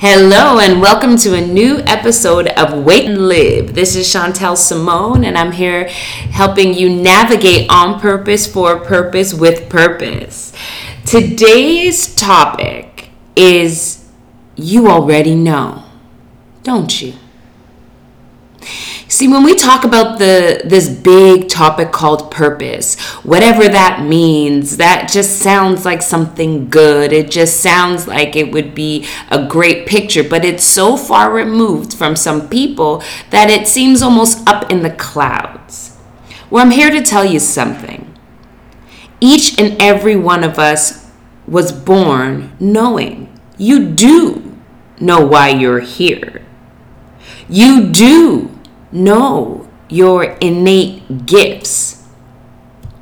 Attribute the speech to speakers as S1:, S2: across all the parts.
S1: Hello and welcome to a new episode of Wait and Live. This is Chantel Simone and I'm here helping you navigate on purpose for purpose with purpose. Today's topic is you already know, don't you? See, when we talk about the this big topic called purpose, whatever that means, that just sounds like something good. It just sounds like it would be a great picture, but it's so far removed from some people that it seems almost up in the clouds. Well, I'm here to tell you something. Each and every one of us was born knowing. You do know why you're here. You do know your innate gifts,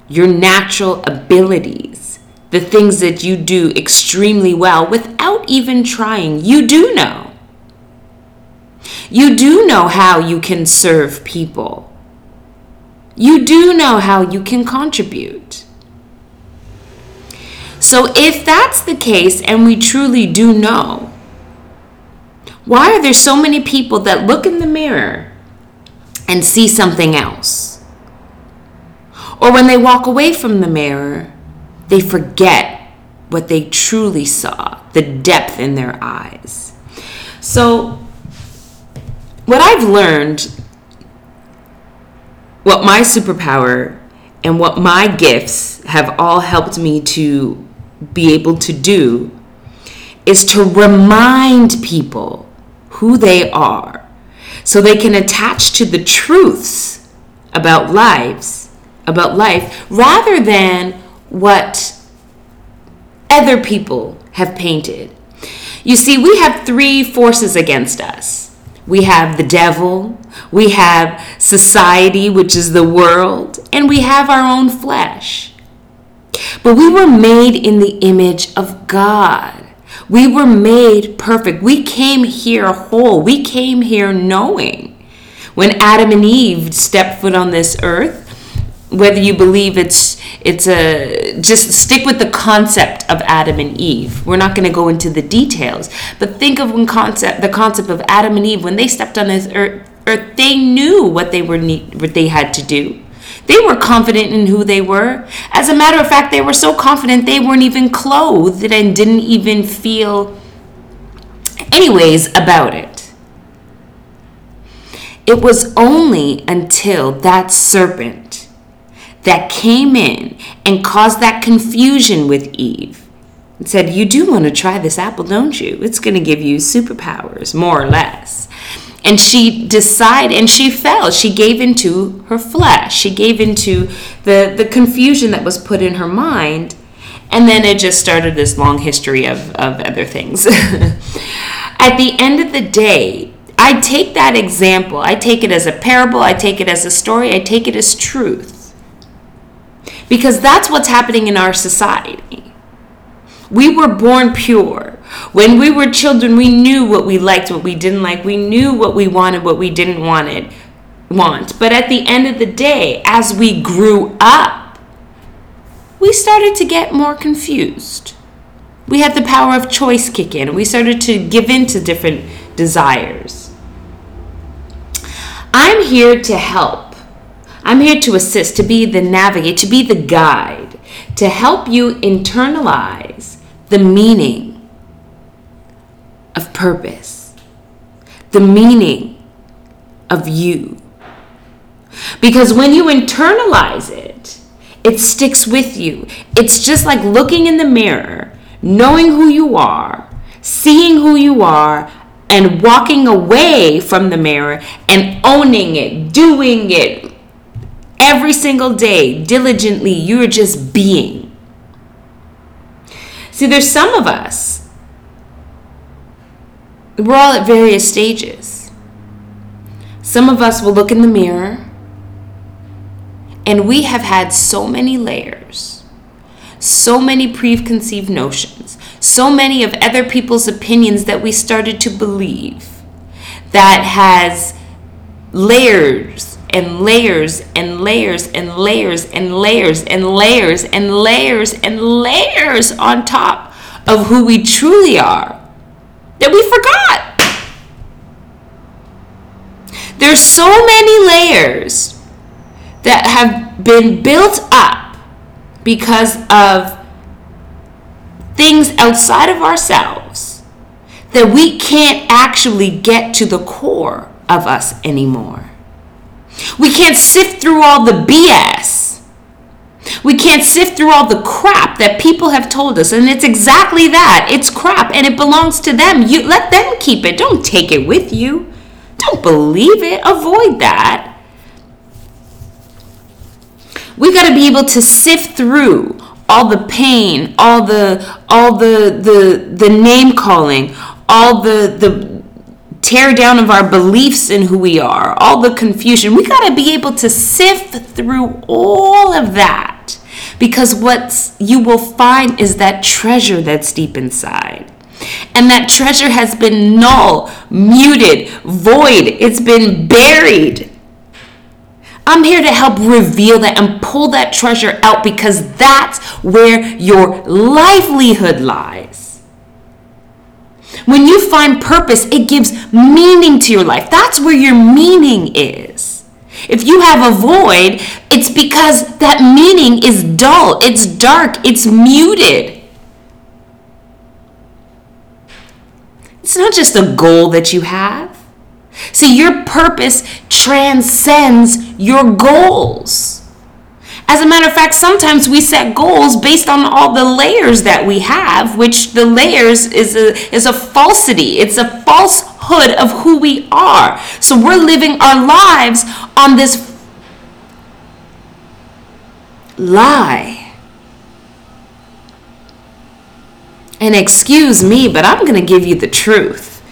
S1: your natural abilities, the things that you do extremely well without even trying. You do know. You do know how you can serve people. You do know how you can contribute. So, if that's the case and we truly do know, why are there so many people that look in the mirror and see something else. Or when they walk away from the mirror, they forget what they truly saw, the depth in their eyes. So, what I've learned, what my superpower and what my gifts have all helped me to be able to do is to remind people who they are so they can attach to the truths about lives, about life, rather than what other people have painted. You see, we have three forces against us. We have the devil, we have society, which is the world, and we have our own flesh. But we were made in the image of God. We were made perfect. We came here whole. We came here knowing. When Adam and Eve stepped foot on this earth, whether you believe it's it's a just stick with the concept of Adam and Eve. We're not going to go into the details, but think of when concept the concept of Adam and Eve when they stepped on this earth, earth they knew what they were need, what they had to do. They were confident in who they were. As a matter of fact, they were so confident they weren't even clothed and didn't even feel anyways about it. It was only until that serpent that came in and caused that confusion with Eve and said, You do want to try this apple, don't you? It's going to give you superpowers, more or less and she decided and she fell. She gave into her flesh. She gave into the the confusion that was put in her mind. And then it just started this long history of, of other things. At the end of the day i take that example. I take it as a parable. I take it as a story. I take it as truth. Because that's what's happening in our society. We were born pure when we were children, we knew what we liked, what we didn't like. We knew what we wanted, what we didn't wanted, want. But at the end of the day, as we grew up, we started to get more confused. We had the power of choice kick in. We started to give in to different desires. I'm here to help. I'm here to assist, to be the navigate, to be the guide, to help you internalize the meaning purpose, the meaning of you. Because when you internalize it, it sticks with you. It's just like looking in the mirror, knowing who you are, seeing who you are, and walking away from the mirror and owning it, doing it every single day diligently. You're just being. See, there's some of us we're all at various stages. Some of us will look in the mirror and we have had so many layers, so many preconceived notions, so many of other people's opinions that we started to believe that has layers and layers and layers and layers and layers and layers and layers and layers on top of who we truly are that we forgot. There's so many layers that have been built up because of things outside of ourselves that we can't actually get to the core of us anymore. We can't sift through all the BS. We can't sift through all the crap that people have told us. And it's exactly that. It's crap and it belongs to them. You let them keep it. Don't take it with you. Don't believe it. Avoid that. We got to be able to sift through all the pain, all the all the the the name calling, all the the tear down of our beliefs in who we are, all the confusion. We got to be able to sift through all of that because what you will find is that treasure that's deep inside. And that treasure has been null, muted, void. It's been buried. I'm here to help reveal that and pull that treasure out because that's where your livelihood lies. When you find purpose, it gives meaning to your life. That's where your meaning is. If you have a void, it's because that meaning is dull, it's dark, it's muted. It's not just a goal that you have. See, your purpose transcends your goals. As a matter of fact, sometimes we set goals based on all the layers that we have, which the layers is a, is a falsity. It's a falsehood of who we are. So we're living our lives on this lie And excuse me, but I'm going to give you the truth.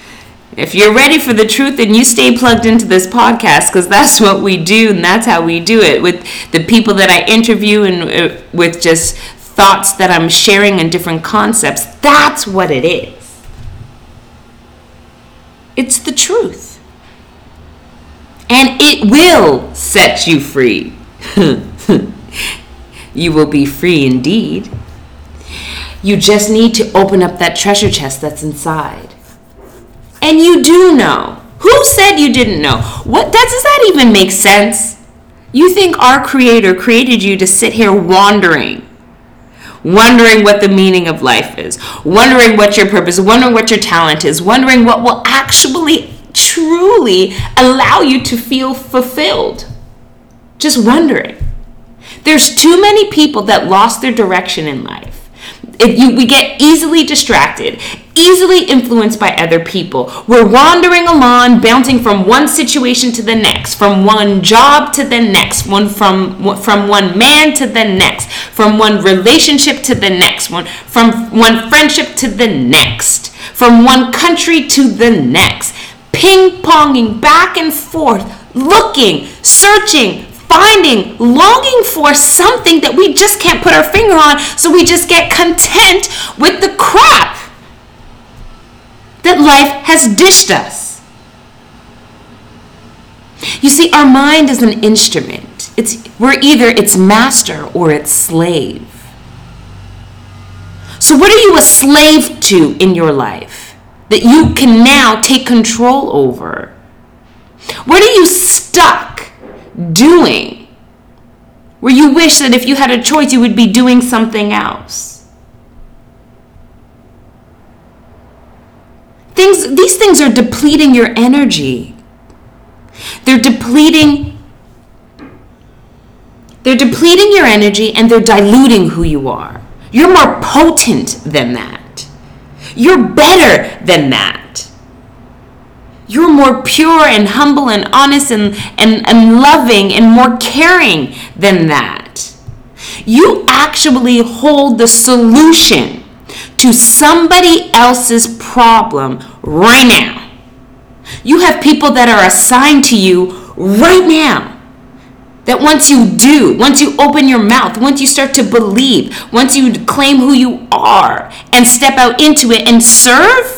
S1: If you're ready for the truth, then you stay plugged into this podcast because that's what we do and that's how we do it with the people that I interview and uh, with just thoughts that I'm sharing and different concepts. That's what it is. It's the truth. And it will set you free. you will be free indeed. You just need to open up that treasure chest that's inside. And you do know. Who said you didn't know? What does that even make sense? You think our creator created you to sit here wandering, wondering what the meaning of life is, wondering what your purpose, wondering what your talent is, wondering what will actually truly allow you to feel fulfilled. Just wondering. There's too many people that lost their direction in life if you, we get easily distracted, easily influenced by other people. We're wandering along, bouncing from one situation to the next, from one job to the next, one from from one man to the next, from one relationship to the next, one from one friendship to the next, from one country to the next, ping-ponging back and forth, looking, searching, finding, longing for something that we just can't put our finger on, so we just get content with the crap that life has dished us. You see, our mind is an instrument. It's, we're either its master or its slave. So, what are you a slave to in your life that you can now take control over? What are you stuck doing where you wish that if you had a choice, you would be doing something else. Things, these things are depleting your energy. They're depleting they're depleting your energy and they're diluting who you are. You're more potent than that. You're better than that. You're more pure and humble and honest and, and, and loving and more caring than that. You actually hold the solution to somebody else's problem right now. You have people that are assigned to you right now. That once you do, once you open your mouth, once you start to believe, once you claim who you are and step out into it and serve,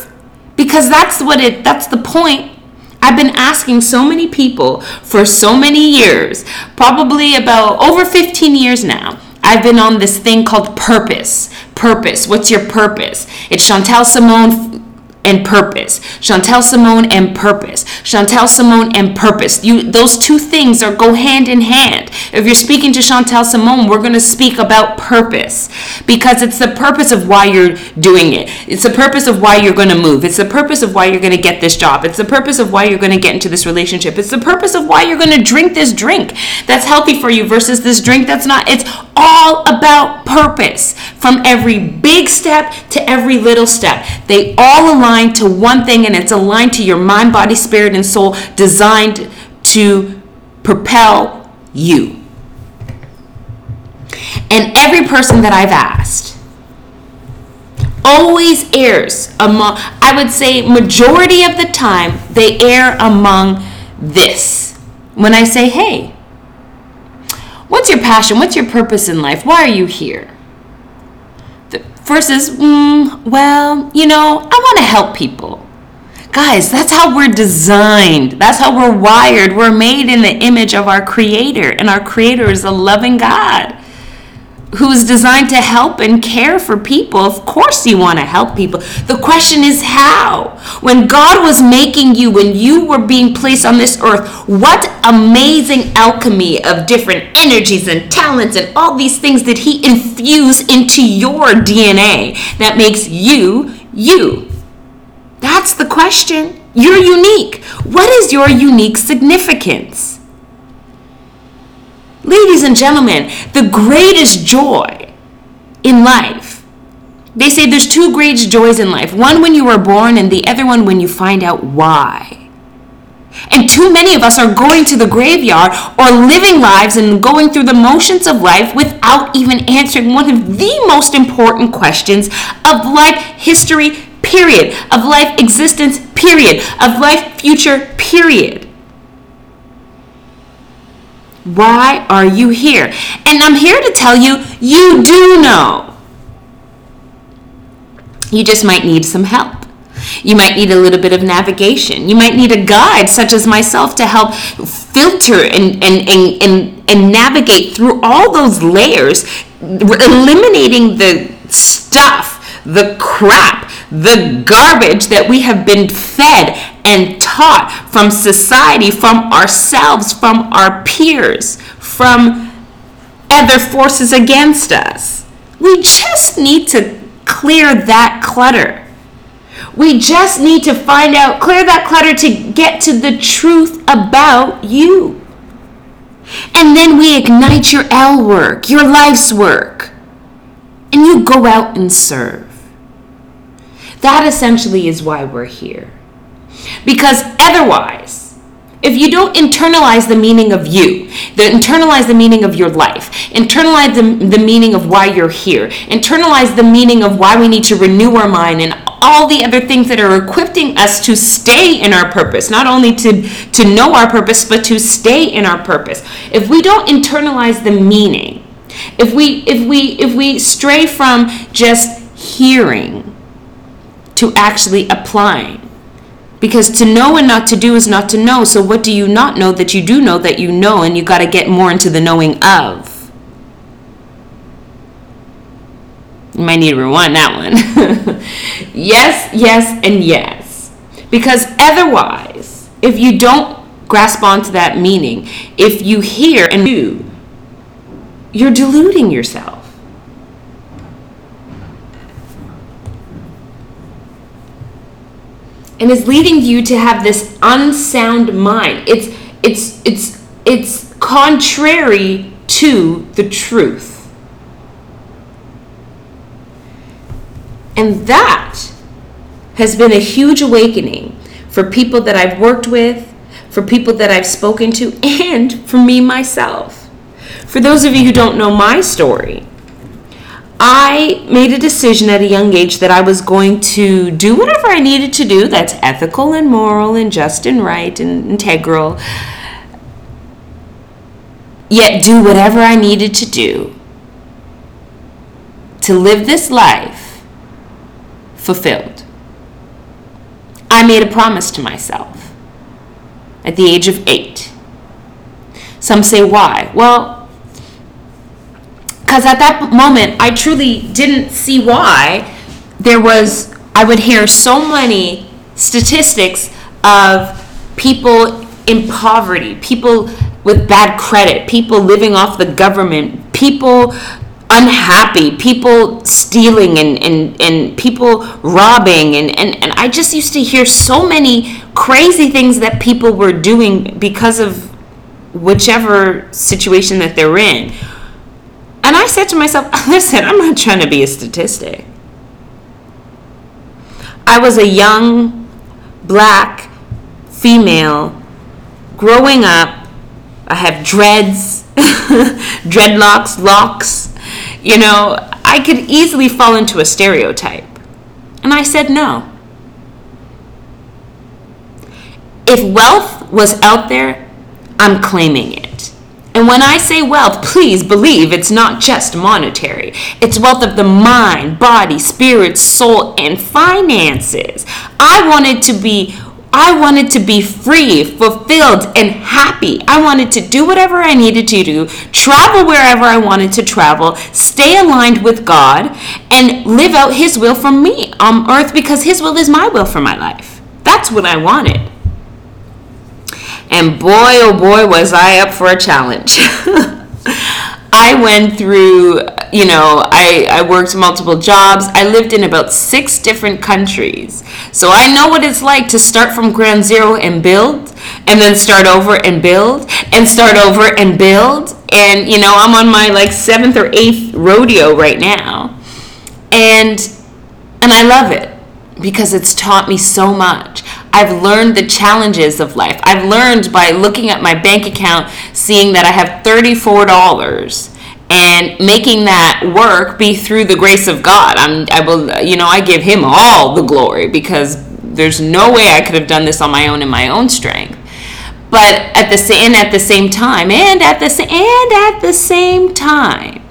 S1: because that's what it that's the point I've been asking so many people for so many years, probably about over 15 years now. I've been on this thing called purpose. Purpose. What's your purpose? It's Chantel Simone and purpose. Chantel Simone and purpose. Chantel Simone and purpose. You those two things are go hand in hand. If you're speaking to Chantel Simone, we're going to speak about purpose because it's the purpose of why you're doing it. It's the purpose of why you're going to move. It's the purpose of why you're going to get this job. It's the purpose of why you're going to get into this relationship. It's the purpose of why you're going to drink this drink that's healthy for you versus this drink that's not. It's all about purpose from every big step to every little step. They all align to one thing and it's aligned to your mind, body, spirit, and soul designed to propel you. And every person that I've asked always errs among, I would say, majority of the time, they err among this. When I say, hey, what's your passion? What's your purpose in life? Why are you here? Versus, mm, well, you know, I want to help people. Guys, that's how we're designed. That's how we're wired. We're made in the image of our Creator, and our Creator is a loving God who is designed to help and care for people. Of course, you want to help people. The question is how. When God was making you, when you were being placed on this earth, what amazing alchemy of different energies and talents and all these things did He infuse into your DNA that makes you you? That's the question. You're unique. What is your unique significance? Ladies and gentlemen, the greatest joy in life. They say there's two great joys in life one when you were born, and the other one when you find out why. And too many of us are going to the graveyard or living lives and going through the motions of life without even answering one of the most important questions of life history, period, of life existence, period, of life future, period. Why are you here? And I'm here to tell you, you do know. You just might need some help. You might need a little bit of navigation. You might need a guide, such as myself, to help filter and, and, and, and, and navigate through all those layers, eliminating the stuff, the crap, the garbage that we have been fed and taught from society, from ourselves, from our peers, from other forces against us. We just need to clear that clutter. We just need to find out, clear that clutter to get to the truth about you. And then we ignite your L work, your life's work, and you go out and serve. That essentially is why we're here. Because otherwise, if you don't internalize the meaning of you, the, internalize the meaning of your life, internalize the, the meaning of why you're here, internalize the meaning of why we need to renew our mind and all the other things that are equipping us to stay in our purpose, not only to, to know our purpose, but to stay in our purpose. If we don't internalize the meaning, if we if we if we stray from just hearing to actually applying. Because to know and not to do is not to know. So, what do you not know that you do know that you know, and you got to get more into the knowing of? You might need to rewind that one. yes, yes, and yes. Because otherwise, if you don't grasp onto that meaning, if you hear and do, you're deluding yourself. And is leading you to have this unsound mind. It's it's it's it's contrary to the truth. And that has been a huge awakening for people that I've worked with, for people that I've spoken to, and for me myself. For those of you who don't know my story, I made a decision at a young age that I was going to do whatever I needed to do that's ethical and moral and just and right and integral, yet do whatever I needed to do to live this life fulfilled. I made a promise to myself at the age of eight. Some say, why? Well, because at that moment, I truly didn't see why there was I would hear so many statistics of people in poverty, people with bad credit, people living off the government, people unhappy, people stealing and, and, and people robbing. And, and, and I just used to hear so many crazy things that people were doing because of whichever situation that they're in. And I said to myself, listen, I'm not trying to be a statistic. I was a young, black, female growing up. I have dreads, dreadlocks, locks. You know, I could easily fall into a stereotype. And I said no. If wealth was out there, I'm claiming it. And when I say wealth, please believe it's not just monetary. It's wealth of the mind, body, spirit, soul, and finances. I wanted to be I wanted to be free, fulfilled, and happy. I wanted to do whatever I needed to do, travel wherever I wanted to travel, stay aligned with God, and live out His will for me on earth because His will is my will for my life. That's what I wanted. And boy, oh boy, was I up for a challenge. I went through, you know, I, I worked multiple jobs. I lived in about six different countries. So I know what it's like to start from ground zero and build, and then start over and build, and start over and build. And, you know, I'm on my like seventh or eighth rodeo right now. And and I love it because it's taught me so much. I've learned the challenges of life. I've learned by looking at my bank account, seeing that I have $34 and making that work be through the grace of God. I'm I will you know, I give him all the glory because there's no way I could have done this on my own in my own strength. But at the same at the same time and at the and at the same time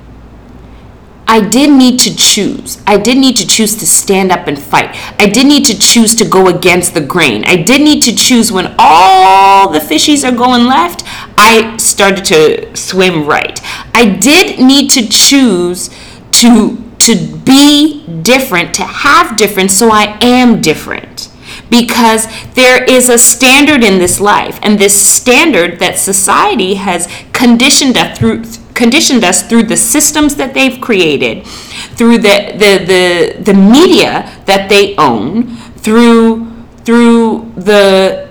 S1: I did need to choose. I did need to choose to stand up and fight. I did need to choose to go against the grain. I did need to choose when all the fishies are going left, I started to swim right. I did need to choose to to be different, to have different so I am different. Because there is a standard in this life, and this standard that society has conditioned us through conditioned us through the systems that they've created, through the, the, the, the media that they own, through, through the,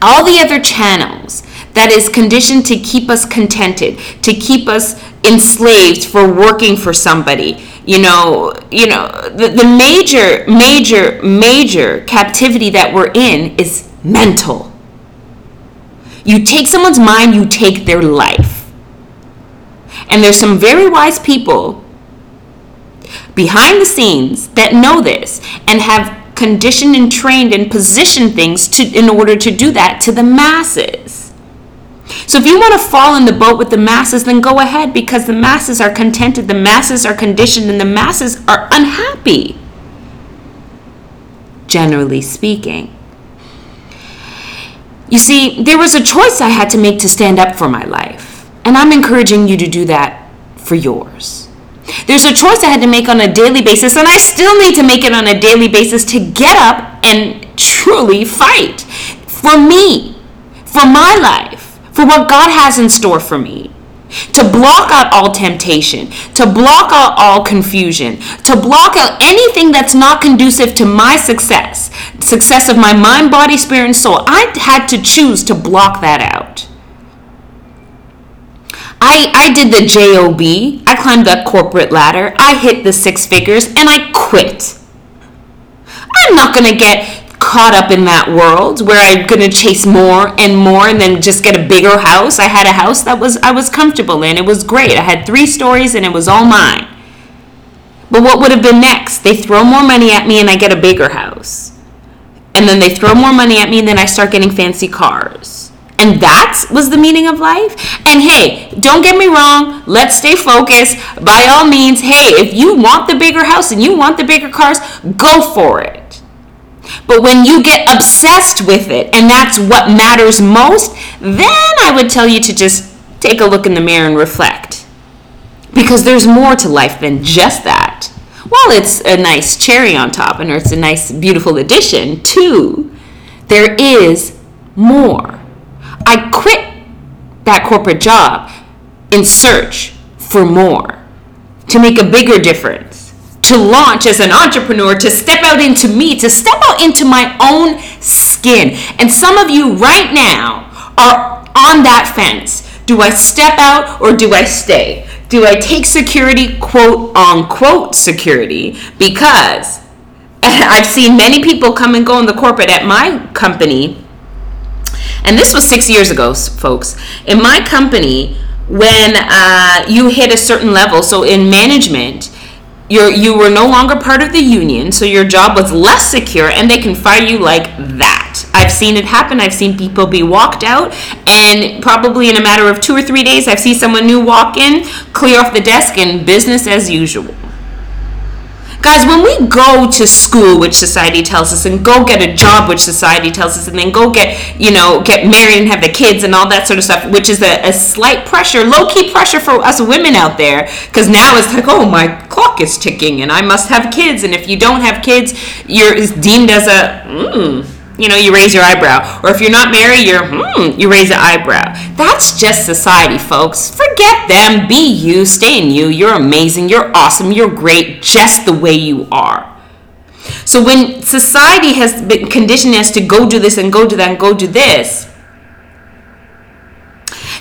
S1: all the other channels that is conditioned to keep us contented, to keep us enslaved for working for somebody. You know, you know, the, the major, major, major captivity that we're in is mental. You take someone's mind, you take their life. And there's some very wise people behind the scenes that know this and have conditioned and trained and positioned things to in order to do that to the masses. So if you want to fall in the boat with the masses, then go ahead because the masses are contented, the masses are conditioned, and the masses are unhappy. Generally speaking. You see, there was a choice I had to make to stand up for my life. And I'm encouraging you to do that for yours. There's a choice I had to make on a daily basis, and I still need to make it on a daily basis to get up and truly fight for me, for my life, for what God has in store for me. To block out all temptation, to block out all confusion, to block out anything that's not conducive to my success, success of my mind, body, spirit, and soul. I had to choose to block that out. I, I did the JOB. I climbed that corporate ladder. I hit the six figures and I quit. I'm not going to get caught up in that world where I'm going to chase more and more and then just get a bigger house. I had a house that was I was comfortable in. It was great. I had 3 stories and it was all mine. But what would have been next? They throw more money at me and I get a bigger house. And then they throw more money at me and then I start getting fancy cars and that was the meaning of life. And hey, don't get me wrong, let's stay focused. By all means, hey, if you want the bigger house and you want the bigger cars, go for it. But when you get obsessed with it and that's what matters most, then I would tell you to just take a look in the mirror and reflect. Because there's more to life than just that. while it's a nice cherry on top and it's a nice, beautiful addition too, there is more. I quit that corporate job in search for more, to make a bigger difference, to launch as an entrepreneur, to step out into me, to step out into my own skin. And some of you right now are on that fence. Do I step out or do I stay? Do I take security, quote unquote security? Because I've seen many people come and go in the corporate at my company. And this was six years ago, folks. In my company, when uh, you hit a certain level, so in management, you're, you were no longer part of the union, so your job was less secure, and they can fire you like that. I've seen it happen. I've seen people be walked out, and probably in a matter of two or three days, I've seen someone new walk in, clear off the desk, and business as usual. Guys, when we go to school, which society tells us, and go get a job, which society tells us, and then go get, you know, get married and have the kids and all that sort of stuff, which is a, a slight pressure, low key pressure for us women out there, because now it's like, oh, my clock is ticking and I must have kids. And if you don't have kids, you're deemed as a, mm, you know, you raise your eyebrow. Or if you're not married, you're, hmm, you raise an eyebrow. That's just society, folks. Forget them. Be you. Stay in you. You're amazing. You're awesome. You're great just the way you are. So when society has been conditioning us to go do this and go do that and go do this,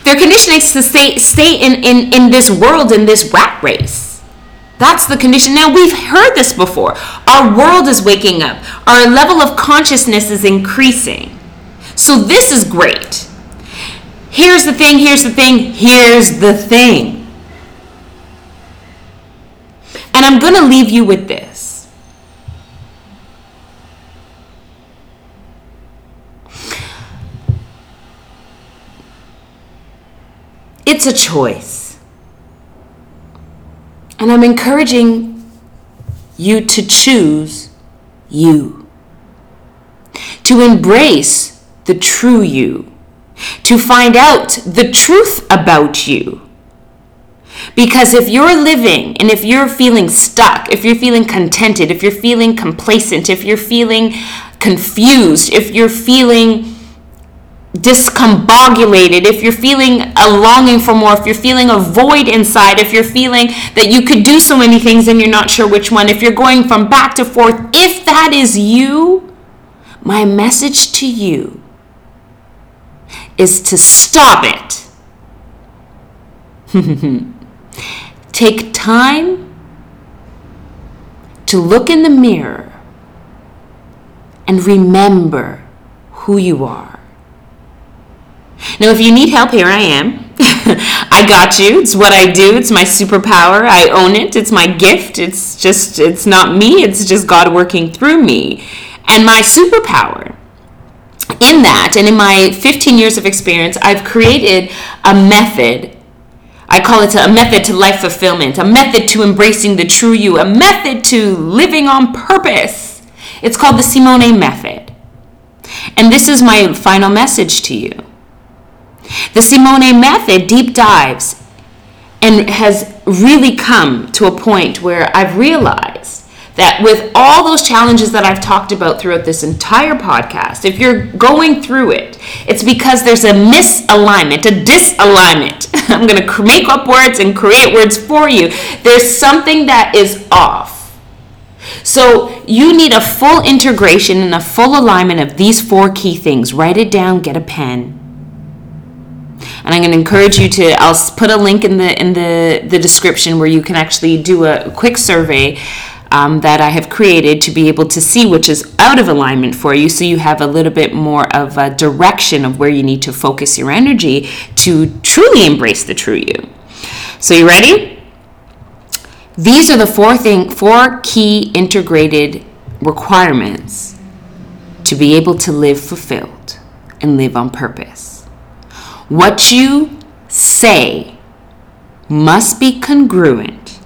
S1: they're conditioning us to stay, stay in, in, in this world, in this rat race. That's the condition. Now, we've heard this before. Our world is waking up, our level of consciousness is increasing. So, this is great. Here's the thing, here's the thing, here's the thing. And I'm going to leave you with this. It's a choice. And I'm encouraging you to choose you, to embrace the true you, to find out the truth about you. Because if you're living and if you're feeling stuck, if you're feeling contented, if you're feeling complacent, if you're feeling confused, if you're feeling discombobulated, if you're feeling a longing for more, if you're feeling a void inside, if you're feeling that you could do so many things and you're not sure which one, if you're going from back to forth, if that is you, my message to you is to stop it. Take time to look in the mirror and remember who you are. Now, if you need help, here I am. I got you. It's what I do. It's my superpower. I own it. It's my gift. It's just, it's not me. It's just God working through me. And my superpower in that, and in my 15 years of experience, I've created a method. I call it a method to life fulfillment, a method to embracing the true you, a method to living on purpose. It's called the Simone Method. And this is my final message to you. The Simone method deep dives and has really come to a point where I've realized that with all those challenges that I've talked about throughout this entire podcast, if you're going through it, it's because there's a misalignment, a disalignment. I'm going to make up words and create words for you. There's something that is off. So you need a full integration and a full alignment of these four key things. Write it down, get a pen and I'm going to encourage you to. I'll put a link in the in the the description where you can actually do a quick survey. Um, that I have created to be able to see which is out of alignment for you so you have a little bit more of a direction of where you need to focus your energy to truly embrace the true you. So, you ready? These are the four thing, four key integrated requirements to be able to live fulfilled and live on purpose. What you say must be congruent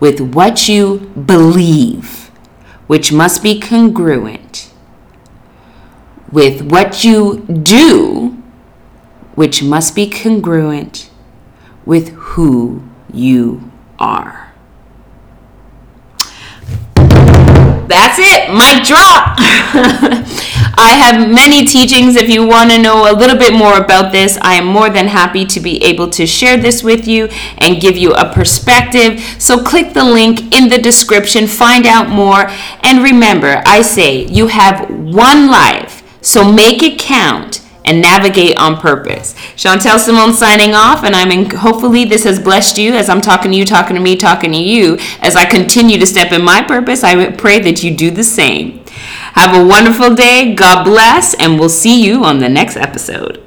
S1: with what you believe, which must be congruent with what you do, which must be congruent with who you are. That's it. Mic drop. I have many teachings. If you want to know a little bit more about this, I am more than happy to be able to share this with you and give you a perspective. So click the link in the description, find out more. And remember, I say you have one life, so make it count and navigate on purpose. Chantel Simone signing off, and I'm in, hopefully this has blessed you as I'm talking to you, talking to me, talking to you. As I continue to step in my purpose, I pray that you do the same. Have a wonderful day. God bless, and we'll see you on the next episode.